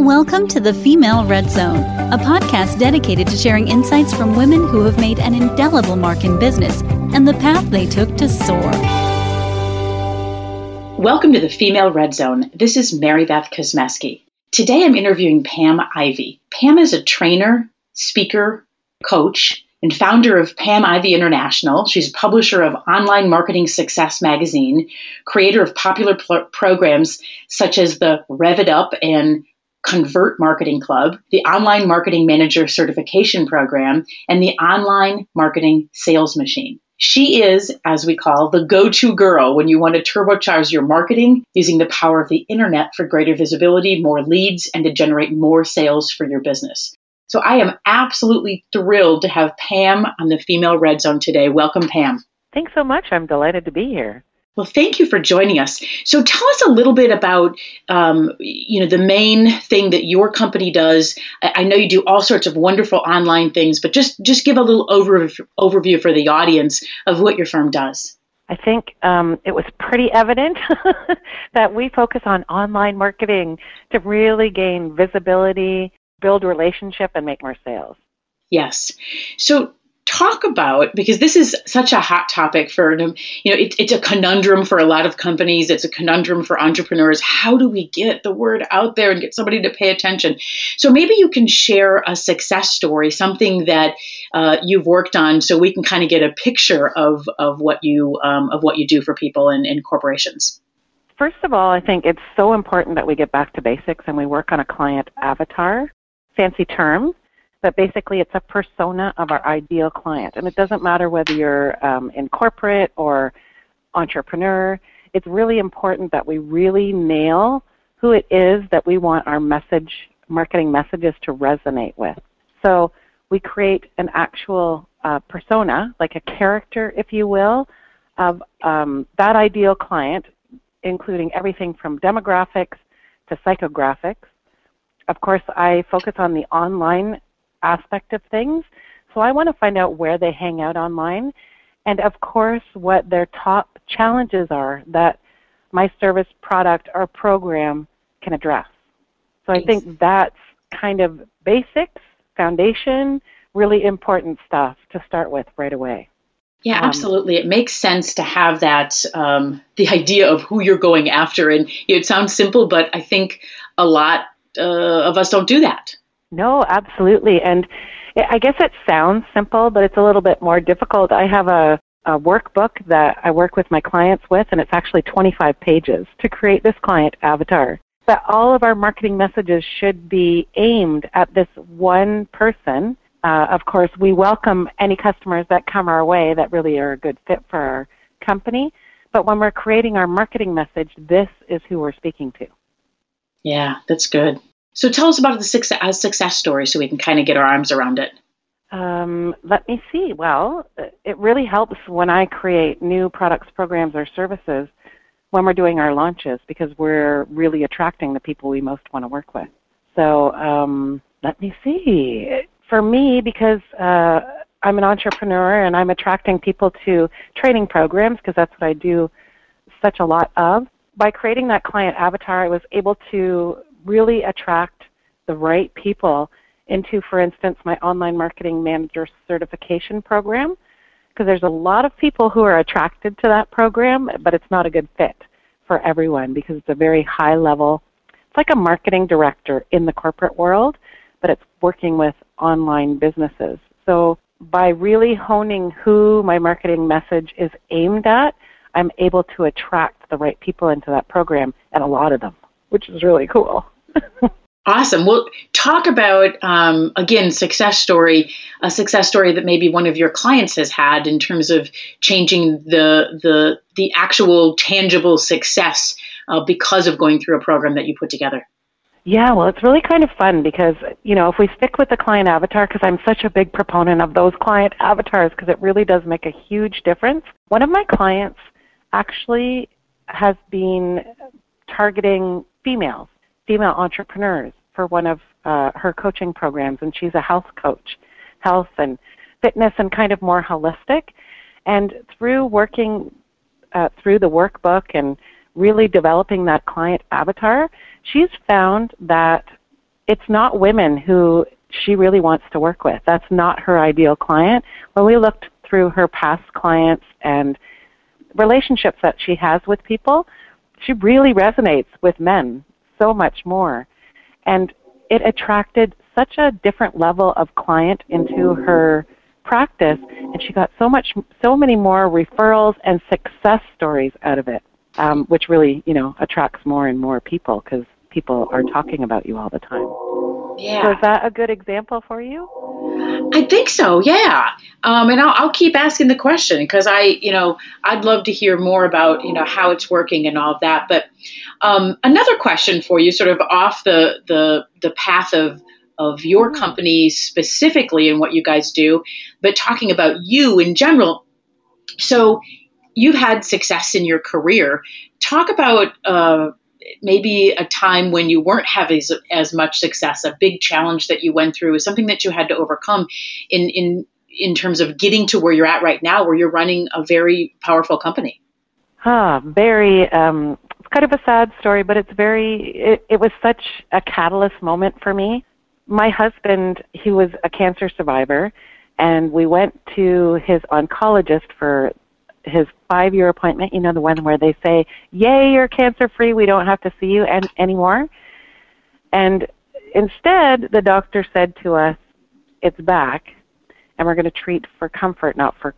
Welcome to the Female Red Zone, a podcast dedicated to sharing insights from women who have made an indelible mark in business and the path they took to soar. Welcome to the Female Red Zone. This is Mary Beth Kosmeski. Today I'm interviewing Pam Ivey. Pam is a trainer, speaker, coach, and founder of Pam Ivey International. She's publisher of Online Marketing Success magazine, creator of popular pl- programs such as the Rev It Up and Convert Marketing Club, the Online Marketing Manager Certification Program, and the Online Marketing Sales Machine. She is, as we call, the go to girl when you want to turbocharge your marketing using the power of the internet for greater visibility, more leads, and to generate more sales for your business. So I am absolutely thrilled to have Pam on the Female Red Zone today. Welcome, Pam. Thanks so much. I'm delighted to be here. Well, thank you for joining us. So, tell us a little bit about, um, you know, the main thing that your company does. I, know you do all sorts of wonderful online things, but just just give a little over, overview for the audience of what your firm does. I think um, it was pretty evident that we focus on online marketing to really gain visibility, build relationship, and make more sales. Yes. So talk about because this is such a hot topic for you know it, it's a conundrum for a lot of companies. It's a conundrum for entrepreneurs. How do we get the word out there and get somebody to pay attention? So maybe you can share a success story something that uh, you've worked on so we can kind of get a picture of, of what you um, of what you do for people and, and corporations. First of all, I think it's so important that we get back to basics and we work on a client avatar. Fancy term, but basically it's a persona of our ideal client. And it doesn't matter whether you're um, in corporate or entrepreneur. It's really important that we really nail who it is that we want our message, marketing messages to resonate with. So we create an actual uh, persona, like a character, if you will, of um, that ideal client, including everything from demographics to psychographics. Of course, I focus on the online aspect of things. So I want to find out where they hang out online and, of course, what their top challenges are that my service, product, or program can address. So I think that's kind of basics, foundation, really important stuff to start with right away. Yeah, um, absolutely. It makes sense to have that um, the idea of who you're going after, and you know, it sounds simple, but I think a lot uh, of us don't do that. No, absolutely. And I guess it sounds simple, but it's a little bit more difficult. I have a, a workbook that I work with my clients with, and it's actually 25 pages to create this client avatar. But all of our marketing messages should be aimed at this one person. Uh, of course, we welcome any customers that come our way that really are a good fit for our company. But when we're creating our marketing message, this is who we're speaking to. Yeah, that's good. So tell us about the success, success story so we can kind of get our arms around it. Um, let me see. Well, it really helps when I create new products, programs, or services when we're doing our launches because we're really attracting the people we most want to work with. So um, let me see. For me, because uh, I'm an entrepreneur and I'm attracting people to training programs because that's what I do such a lot of. By creating that client avatar, I was able to really attract the right people into, for instance, my online marketing manager certification program, because there's a lot of people who are attracted to that program, but it's not a good fit for everyone because it's a very high level. It's like a marketing director in the corporate world, but it's working with online businesses. So by really honing who my marketing message is aimed at, I'm able to attract the right people into that program, and a lot of them which is really cool. Awesome. Well, talk about um, again success story, a success story that maybe one of your clients has had in terms of changing the the the actual tangible success uh, because of going through a program that you put together. Yeah, well, it's really kind of fun because you know if we stick with the client avatar, because I'm such a big proponent of those client avatars because it really does make a huge difference. One of my clients actually has been targeting females, female entrepreneurs for one of uh, her coaching programs, and she's a health coach, health and fitness and kind of more holistic. And through working uh, through the workbook and really developing that client avatar, she's found that it's not women who she really wants to work with. That's not her ideal client. When we looked through her past clients and relationships that she has with people, she really resonates with men so much more. And it attracted such a different level of client into her practice and she got so much so many more referrals and success stories out of it um, which really you know attracts more and more people because people are talking about you all the time yeah is that a good example for you I think so, yeah. Um, and I'll, I'll, keep asking the question because I, you know, I'd love to hear more about, you know, how it's working and all of that. But um, another question for you, sort of off the the the path of of your mm. company specifically and what you guys do, but talking about you in general. So you've had success in your career. Talk about uh, maybe a time when you weren't having as, as, much success, a big challenge that you went through, something that you had to overcome in in in terms of getting to where you're at right now, where you're running a very powerful company. Ah, very. Um, it's kind of a sad story, but it's very. It, it was such a catalyst moment for me my husband, he was a cancer survivor, and we went to his oncologist for his five year appointment, you know, the one where they say, Yay, you're cancer free, we don't have to see you an- anymore. And instead, the doctor said to us, It's back, and we're going to treat for comfort, not for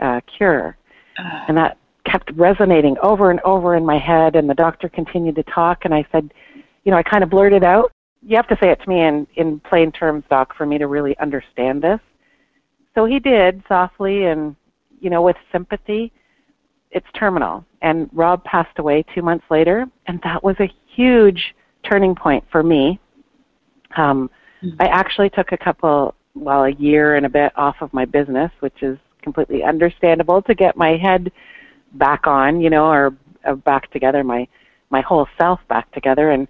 uh, cure. Uh. And that kept resonating over and over in my head, and the doctor continued to talk, and I said, You know, I kind of blurted out, you have to say it to me in, in plain terms, Doc, for me to really understand this. So he did softly and, you know, with sympathy. It's terminal. And Rob passed away two months later, and that was a huge turning point for me. Um, mm-hmm. I actually took a couple, well, a year and a bit off of my business, which is completely understandable to get my head back on, you know, or, or back together, my my whole self back together. And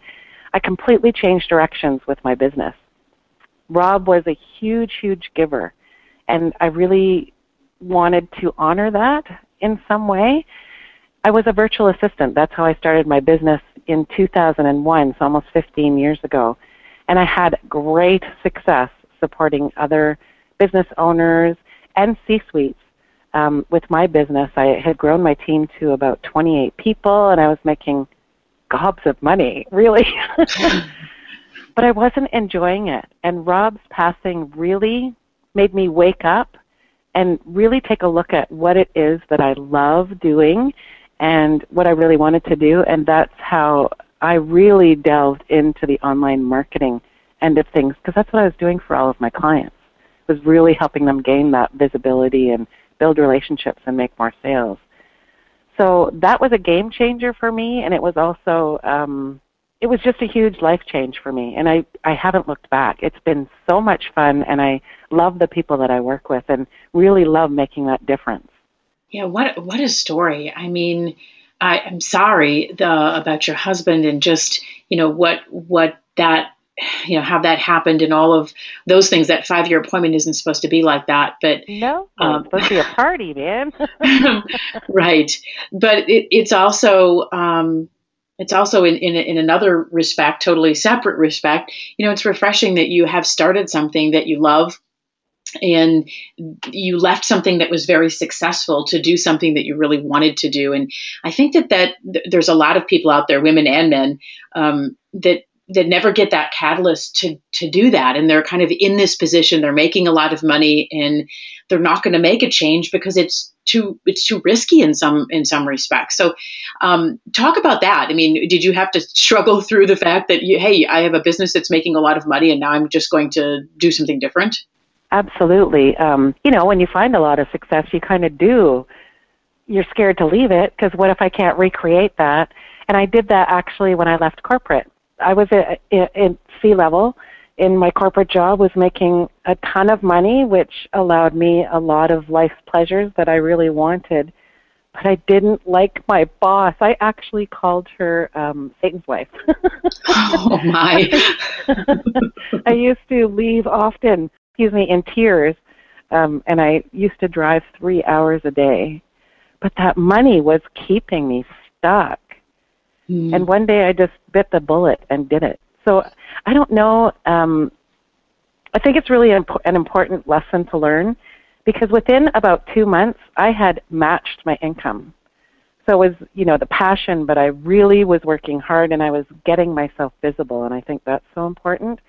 I completely changed directions with my business. Rob was a huge, huge giver, and I really wanted to honor that in some way. I was a virtual assistant. That's how I started my business in 2001, so almost 15 years ago. And I had great success supporting other business owners and C suites. Um, with my business, I had grown my team to about 28 people, and I was making gobs of money, really. but I wasn't enjoying it. And Rob's passing really made me wake up and really take a look at what it is that I love doing and what I really wanted to do. And that's how I really delved into the online marketing end of things because that's what I was doing for all of my clients. Was really helping them gain that visibility and build relationships and make more sales so that was a game changer for me, and it was also um, it was just a huge life change for me, and I I haven't looked back. It's been so much fun, and I love the people that I work with, and really love making that difference. Yeah, what what a story! I mean, I, I'm sorry the, about your husband, and just you know what what that you know how that happened and all of those things that five year appointment isn't supposed to be like that but no um, it's supposed to be a party man right but it, it's also um, it's also in, in in another respect totally separate respect you know it's refreshing that you have started something that you love and you left something that was very successful to do something that you really wanted to do. And i think that that there's a lot of people out there women and men um, that that never get that catalyst to to do that. And they're kind of in this position. They're making a lot of money and they're not going to make a change because it's too it's too risky in some in some respects. So um, talk about that. I mean did you have to struggle through the fact that you, hey i have a business that's making a lot of money and now i'm just going to do something different? Absolutely. Um, you know when you find a lot of success you kind of do. You're scared to leave it because what if i can't recreate that? And i did that actually when i left corporate I was at, at C level in my corporate job, was making a ton of money, which allowed me a lot of life pleasures that I really wanted. But I didn't like my boss. I actually called her um, Satan's wife. oh my! I used to leave often, excuse me, in tears, um, and I used to drive three hours a day. But that money was keeping me stuck. Mm. And one day I just bit the bullet and did it. So I don't know. Um, I think it's really an important lesson to learn because within about two months, I had matched my income. So it was, you know, the passion, but I really was working hard and I was getting myself visible, and I think that's so important.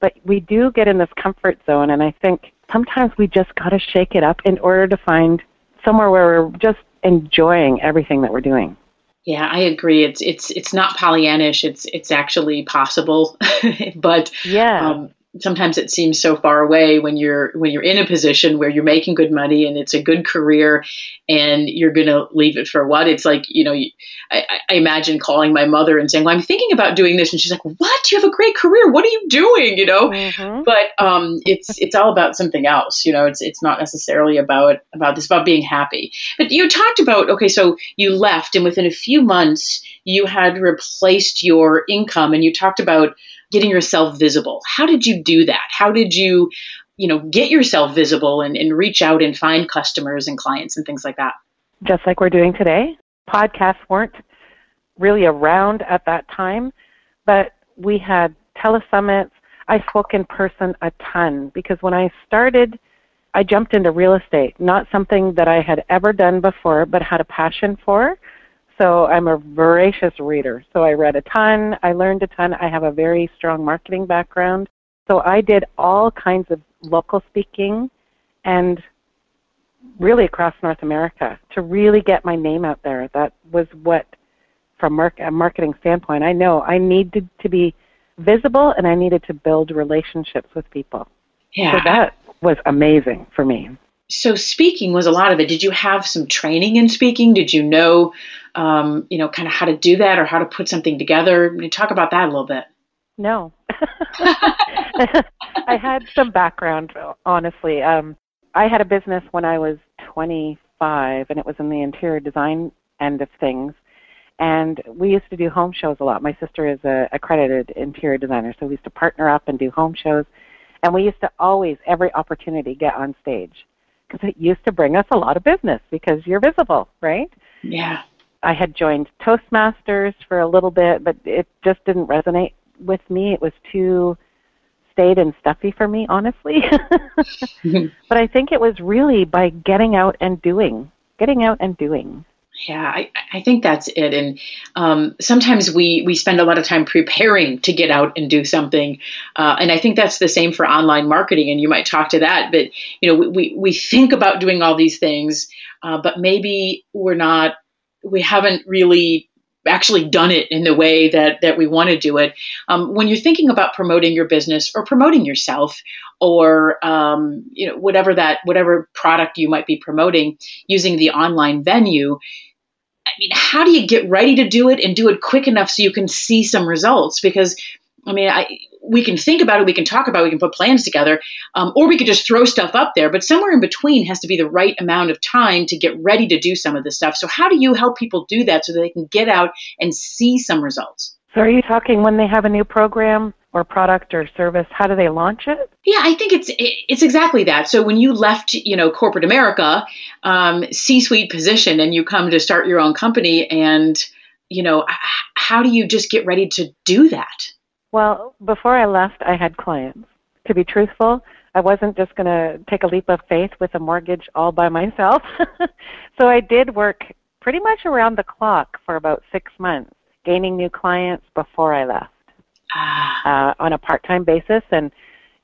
But we do get in this comfort zone, and I think sometimes we just got to shake it up in order to find somewhere where we're just enjoying everything that we're doing. Yeah, I agree. It's it's it's not Pollyannish. It's it's actually possible, but yeah. Um, sometimes it seems so far away when you're when you're in a position where you're making good money and it's a good career and you're going to leave it for what it's like you know I, I, imagine calling my mother and saying well i'm thinking about doing this. And she's like what? You have a great career. What are you doing? You know? Mm-hmm. but um, it's it's all about something else you know? It's it's not necessarily about about this about being happy. But you talked about okay so you left and within a few months you had replaced your income and you talked about getting yourself visible. How did you do that? How did you, you know, get yourself visible and, and reach out and find customers and clients and things like that? Just like we're doing today. Podcasts weren't really around at that time, but we had telesummits. I spoke in person a ton because when I started, I jumped into real estate, not something that I had ever done before, but had a passion for. So I'm a voracious reader. So I read a ton, I learned a ton. I have a very strong marketing background. So I did all kinds of local speaking and really across North America to really get my name out there. That was what, from a marketing standpoint, I know I needed to be visible and I needed to build relationships with people. Yeah. So that was amazing for me. So speaking was a lot of it. Did you have some training in speaking? Did you know um, you know, kind of how to do that or how to put something together. I mean, talk about that a little bit. No. I had some background, honestly. Um, I had a business when I was 25, and it was in the interior design end of things. And we used to do home shows a lot. My sister is a accredited interior designer, so we used to partner up and do home shows. And we used to always, every opportunity, get on stage because it used to bring us a lot of business because you're visible, right? Yeah. I had joined Toastmasters for a little bit, but it just didn't resonate with me. It was too staid and stuffy for me, honestly. but I think it was really by getting out and doing, getting out and doing. Yeah, I, I think that's it. And um, sometimes we, we spend a lot of time preparing to get out and do something. Uh, and I think that's the same for online marketing. And you might talk to that. But, you know, we, we think about doing all these things, uh, but maybe we're not we haven't really actually done it in the way that that we want to do it. Um, when you're thinking about promoting your business or promoting yourself, or um, you know whatever that whatever product you might be promoting using the online venue. I mean, how do you get ready to do it and do it quick enough so you can see some results? Because I mean, I, we can think about it, we can talk about it, we can put plans together, um, or we could just throw stuff up there. But somewhere in between has to be the right amount of time to get ready to do some of this stuff. So, how do you help people do that so that they can get out and see some results? So, are you talking when they have a new program or product or service? How do they launch it? Yeah, I think it's it's exactly that. So, when you left, you know, corporate America, um, C-suite position, and you come to start your own company, and you know, how do you just get ready to do that? Well, before I left, I had clients. To be truthful, I wasn't just going to take a leap of faith with a mortgage all by myself. so I did work pretty much around the clock for about six months, gaining new clients before I left ah. uh, on a part time basis. And,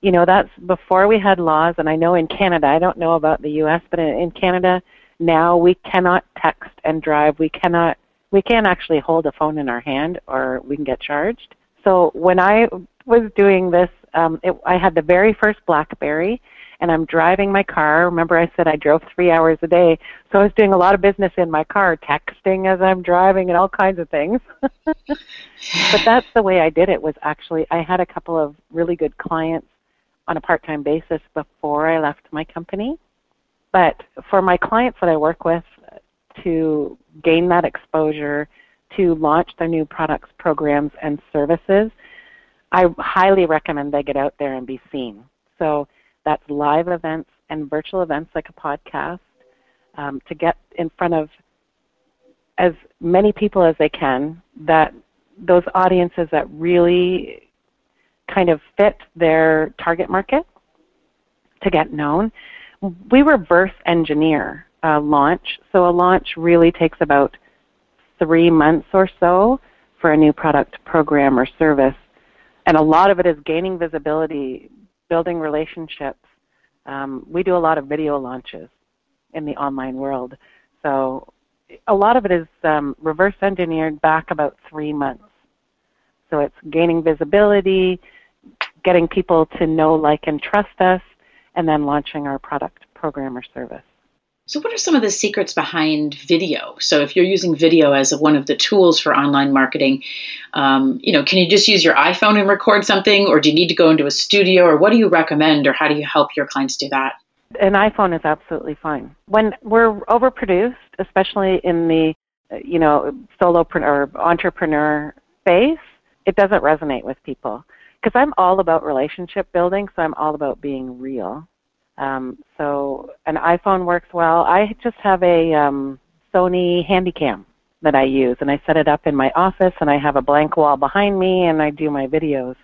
you know, that's before we had laws. And I know in Canada, I don't know about the U.S., but in Canada, now we cannot text and drive. We cannot, we can't actually hold a phone in our hand or we can get charged. So when I was doing this, um, it, I had the very first BlackBerry, and I'm driving my car. Remember, I said I drove three hours a day, so I was doing a lot of business in my car, texting as I'm driving, and all kinds of things. but that's the way I did it. Was actually I had a couple of really good clients on a part-time basis before I left my company. But for my clients that I work with, to gain that exposure to launch their new products, programs, and services, I highly recommend they get out there and be seen. So that's live events and virtual events like a podcast um, to get in front of as many people as they can that those audiences that really kind of fit their target market to get known. We reverse engineer a launch. So a launch really takes about three months or so for a new product, program, or service. And a lot of it is gaining visibility, building relationships. Um, we do a lot of video launches in the online world. So a lot of it is um, reverse engineered back about three months. So it's gaining visibility, getting people to know, like, and trust us, and then launching our product, program, or service. So, what are some of the secrets behind video? So, if you're using video as a, one of the tools for online marketing, um, you know, can you just use your iPhone and record something, or do you need to go into a studio, or what do you recommend, or how do you help your clients do that? An iPhone is absolutely fine. When we're overproduced, especially in the, you know, solopreneur entrepreneur space, it doesn't resonate with people because I'm all about relationship building, so I'm all about being real. Um, so an iPhone works well. I just have a um, Sony Handycam that I use, and I set it up in my office, and I have a blank wall behind me, and I do my videos.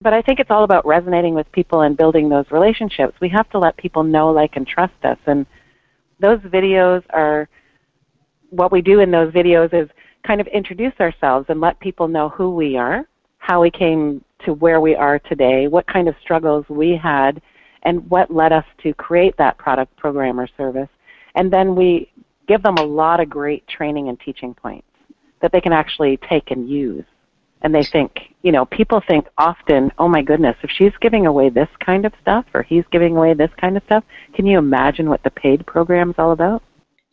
But I think it's all about resonating with people and building those relationships. We have to let people know, like, and trust us. And those videos are what we do in those videos is kind of introduce ourselves and let people know who we are, how we came to where we are today, what kind of struggles we had, and what led us to create that product, program, or service. And then we give them a lot of great training and teaching points that they can actually take and use. And they think, you know, people think often, oh my goodness, if she's giving away this kind of stuff or he's giving away this kind of stuff, can you imagine what the paid program is all about?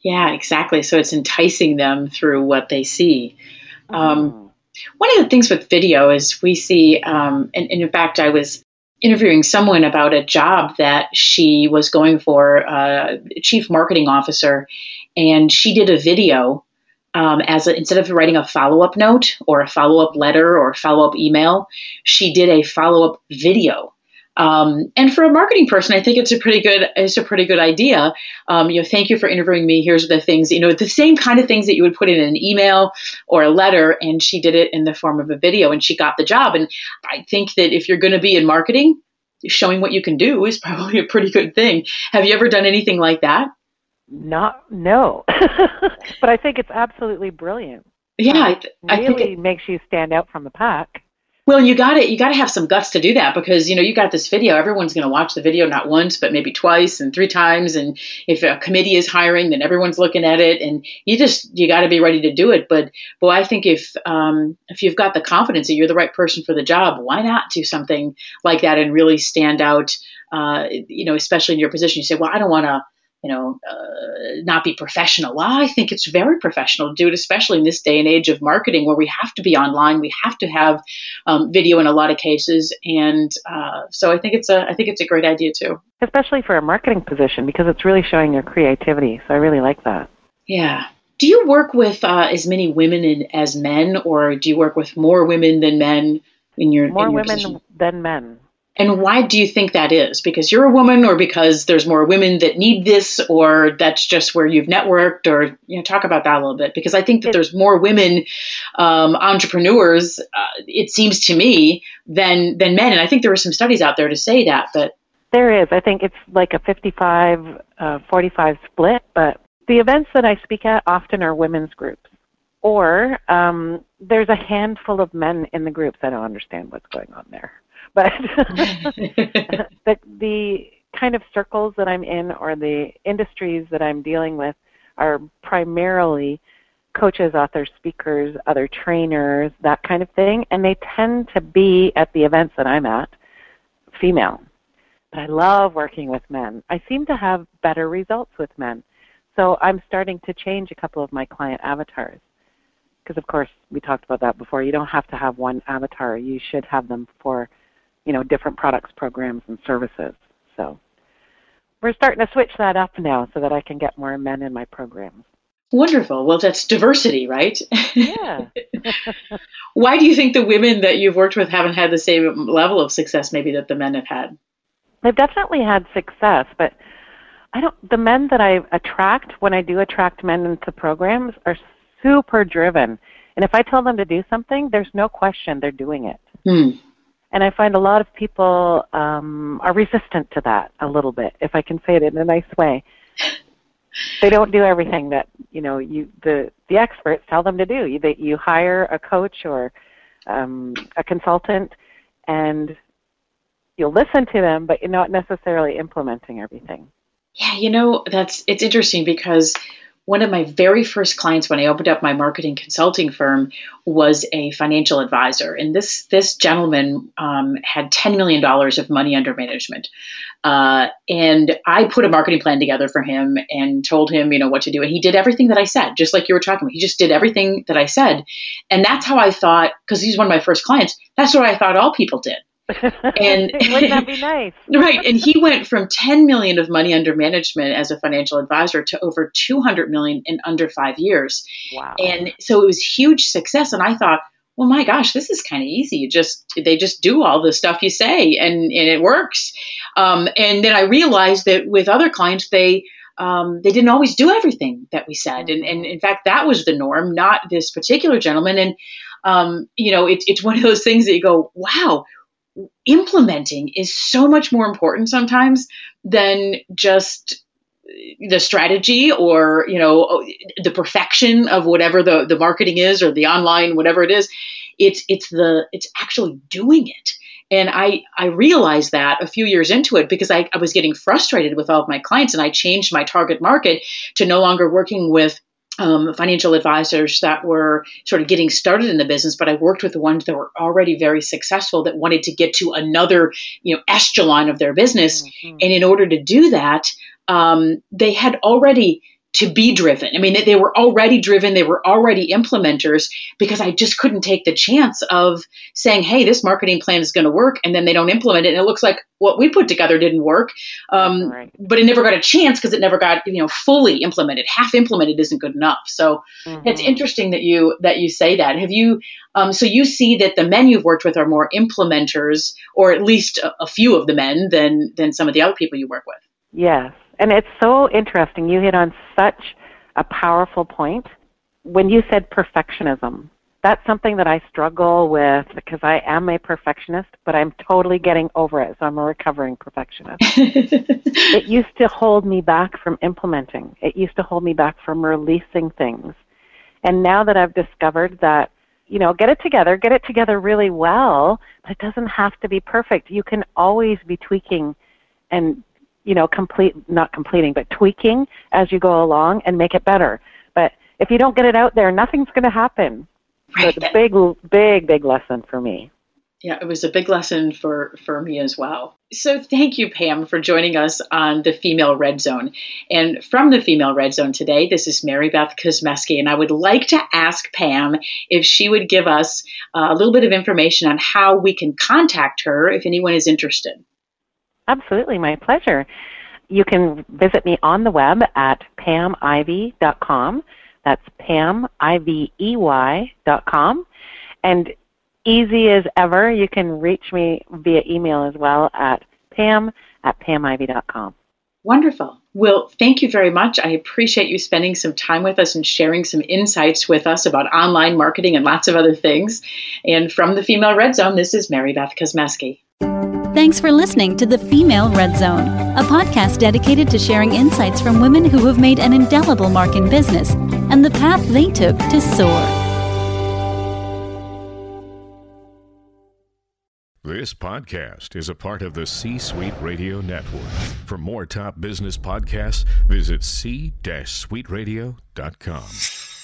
Yeah, exactly. So it's enticing them through what they see. Um, mm. One of the things with video is we see, um, and, and, in fact, I was interviewing someone about a job that she was going for, uh, chief marketing officer, and she did a video um, as a, instead of writing a follow up note or a follow up letter or follow up email, she did a follow up video. Um, and for a marketing person, I think it's a pretty good it's a pretty good idea. Um, you know, thank you for interviewing me. Here's the things you know the same kind of things that you would put in an email or a letter, and she did it in the form of a video, and she got the job. And I think that if you're going to be in marketing, showing what you can do is probably a pretty good thing. Have you ever done anything like that? Not no, but I think it's absolutely brilliant. Yeah, I, th- I really think it makes you stand out from the pack. Well, you got it. You got to have some guts to do that because you know you got this video. Everyone's going to watch the video not once, but maybe twice and three times. And if a committee is hiring, then everyone's looking at it. And you just you got to be ready to do it. But boy, I think if um, if you've got the confidence that you're the right person for the job, why not do something like that and really stand out? Uh, you know, especially in your position, you say, well, I don't want to you know, uh, not be professional. Well, I think it's very professional to do it, especially in this day and age of marketing where we have to be online, we have to have um, video in a lot of cases, and uh, so I think it's a I think it's a great idea too. Especially for a marketing position because it's really showing your creativity. So I really like that. Yeah. Do you work with uh, as many women in, as men, or do you work with more women than men in your more in your women position? than men? And why do you think that is? Because you're a woman, or because there's more women that need this, or that's just where you've networked, or you know, talk about that a little bit. Because I think that there's more women um, entrepreneurs. Uh, it seems to me than than men, and I think there are some studies out there to say that. But there is. I think it's like a 55, uh, 45 split. But the events that I speak at often are women's groups, or um, there's a handful of men in the groups. I don't understand what's going on there but the the kind of circles that I'm in or the industries that I'm dealing with are primarily coaches, authors, speakers, other trainers, that kind of thing, and they tend to be at the events that I'm at female. But I love working with men. I seem to have better results with men. So I'm starting to change a couple of my client avatars. Because of course, we talked about that before. You don't have to have one avatar. You should have them for you know, different products, programs, and services. So we're starting to switch that up now so that I can get more men in my programs. Wonderful. Well, that's diversity, right? Yeah. Why do you think the women that you've worked with haven't had the same level of success maybe that the men have had? They've definitely had success, but I don't the men that I attract when I do attract men into programs are super driven. And if I tell them to do something, there's no question they're doing it. Hmm And I find a lot of people um, are resistant to that a little bit, if I can say it in a nice way. they don't do everything that you know you the the experts tell them to do. You they, you hire a coach or um, a consultant, and you'll listen to them, but you're not necessarily implementing everything. Yeah, you know that's it's interesting because one of my very first clients when I opened up my marketing consulting firm was a financial advisor, and this this gentleman um, had ten million dollars of money under management, uh, and I put a marketing plan together for him and told him, you know, what to do, and he did everything that I said, just like you were talking about. He just did everything that I said, and that's how I thought because he's one of my first clients. That's what I thought all people did. And wouldn't that be nice? right. And he went from 10 million of money under management as a financial advisor to over 200 million in under five years. Wow. And so it was huge success. And I thought, well, my gosh, this is kind of easy. You just they just do all the stuff you say, and and it works. Um, and then I realized that with other clients, they um, they didn't always do everything that we said, and, and in fact, that was the norm, not this particular gentleman. And um, you know, it's it's one of those things that you go, wow, implementing is so much more important sometimes than just the strategy or you know the perfection of whatever the, the marketing is or the online whatever it is. It's it's the it's actually doing it. And i i realized that a few years into it because I, I was getting frustrated with all of my clients and i changed my target market to no longer working with um, financial advisors that were sort of getting started in the business, but I worked with the ones that were already very successful that wanted to get to another, you know, echelon of their business. Mm-hmm. And in order to do that, um, they had already to be driven. I mean, they were already driven, they were already implementers because I just couldn't take the chance of saying, hey, this marketing plan is going to work, and then they don't implement it. And it looks like what we put together didn't work. Um, right. But it never got a chance because it never got, you know, fully implemented. Half implemented isn't good enough. So mm-hmm. it's interesting that you that you say that. Have you um, so you see that the men you've worked with are more implementers, or at least a, a few of the men than than some of the other people you work with. Yes, and it's so interesting. You hit on such a powerful point. When you said perfectionism, that's something that I struggle with because I am a perfectionist, but I'm totally getting over it. So I'm a recovering perfectionist. it used to hold me back from implementing, it used to hold me back from releasing things. And now that I've discovered that, you know, get it together, get it together really well, but it doesn't have to be perfect. You can always be tweaking and you know, complete, not completing, but tweaking as you go along and make it better. But if you don't get it out there, nothing's going to happen. Right. So it's a big, big, big lesson for me. Yeah, it was a big lesson for, for me as well. So thank you, Pam, for joining us on the Female Red Zone. And from the Female Red Zone today, this is Mary Beth Kosmeski, and I would like to ask Pam if she would give us uh, a little bit of information on how we can contact her if anyone is interested. Absolutely, my pleasure. You can visit me on the web at pamivey.com. That's pamivey.com. And easy as ever, you can reach me via email as well at pam at pamivey.com. Wonderful. Well, thank you very much. I appreciate you spending some time with us and sharing some insights with us about online marketing and lots of other things. And from the Female Red Zone, this is Mary Beth Kosmeski. Thanks for listening to The Female Red Zone, a podcast dedicated to sharing insights from women who have made an indelible mark in business and the path they took to soar. This podcast is a part of the C Suite Radio Network. For more top business podcasts, visit c-suiteradio.com.